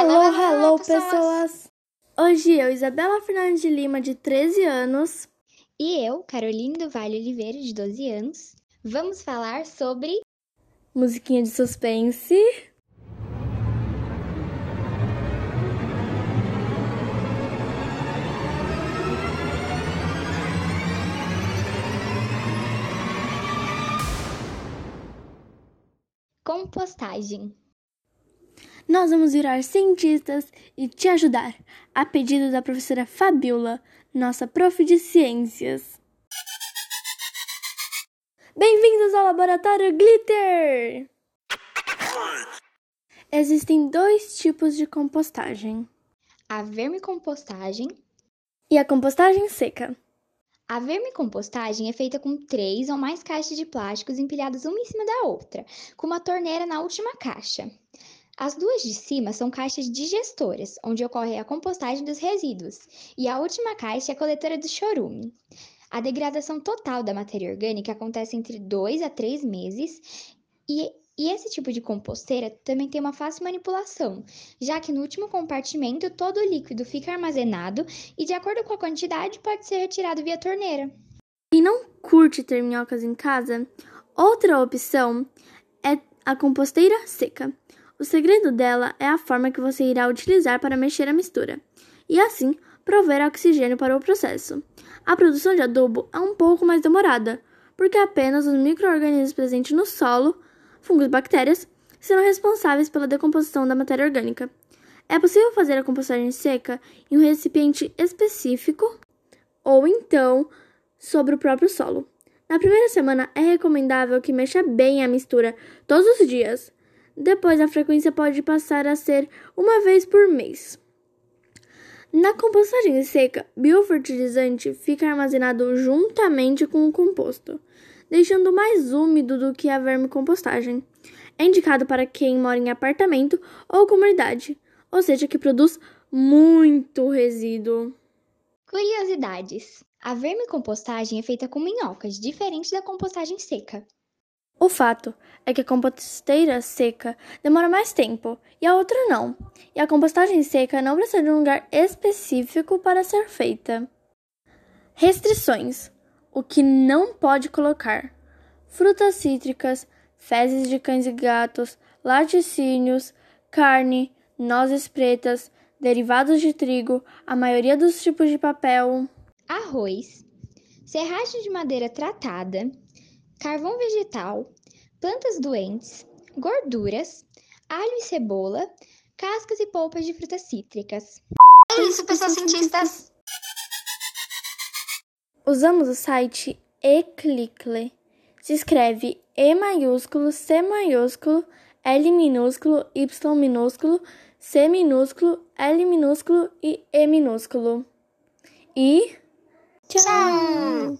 Hello, hello, pessoas! Hoje eu, Isabela Fernandes de Lima, de 13 anos, E eu, Caroline do Vale Oliveira, de 12 anos, vamos falar sobre musiquinha de suspense. compostagem. Nós vamos virar cientistas e te ajudar, a pedido da professora Fabiola, nossa prof de ciências. Bem-vindos ao Laboratório Glitter! Existem dois tipos de compostagem: A vermicompostagem. e a compostagem seca. A vermicompostagem é feita com três ou mais caixas de plásticos empilhadas uma em cima da outra, com uma torneira na última caixa. As duas de cima são caixas digestoras, onde ocorre a compostagem dos resíduos, e a última caixa é a coletora do chorume. A degradação total da matéria orgânica acontece entre 2 a 3 meses, e, e esse tipo de composteira também tem uma fácil manipulação, já que no último compartimento todo o líquido fica armazenado e, de acordo com a quantidade, pode ser retirado via torneira. Quem não curte ter minhocas em casa, outra opção é a composteira seca. O segredo dela é a forma que você irá utilizar para mexer a mistura e assim prover oxigênio para o processo. A produção de adubo é um pouco mais demorada, porque apenas os micro-organismos presentes no solo, fungos e bactérias, serão responsáveis pela decomposição da matéria orgânica. É possível fazer a compostagem seca em um recipiente específico ou então sobre o próprio solo. Na primeira semana é recomendável que mexa bem a mistura todos os dias. Depois a frequência pode passar a ser uma vez por mês. Na compostagem seca, biofertilizante fica armazenado juntamente com o composto, deixando mais úmido do que a vermicompostagem. É indicado para quem mora em apartamento ou comunidade, ou seja, que produz muito resíduo. Curiosidades: a vermicompostagem é feita com minhocas, diferente da compostagem seca. O fato é que a composteira seca demora mais tempo e a outra não. E a compostagem seca não precisa de um lugar específico para ser feita. Restrições: o que não pode colocar: frutas cítricas, fezes de cães e gatos, laticínios, carne, nozes pretas, derivados de trigo, a maioria dos tipos de papel. Arroz, serragem de madeira tratada, carvão vegetal, plantas doentes, gorduras, alho e cebola, cascas e polpas de frutas cítricas. É isso, pessoas cientistas. Usamos o site Eclicle. Se escreve E maiúsculo, C maiúsculo, L minúsculo, Y minúsculo, C minúsculo, L minúsculo e E minúsculo. E Tchau.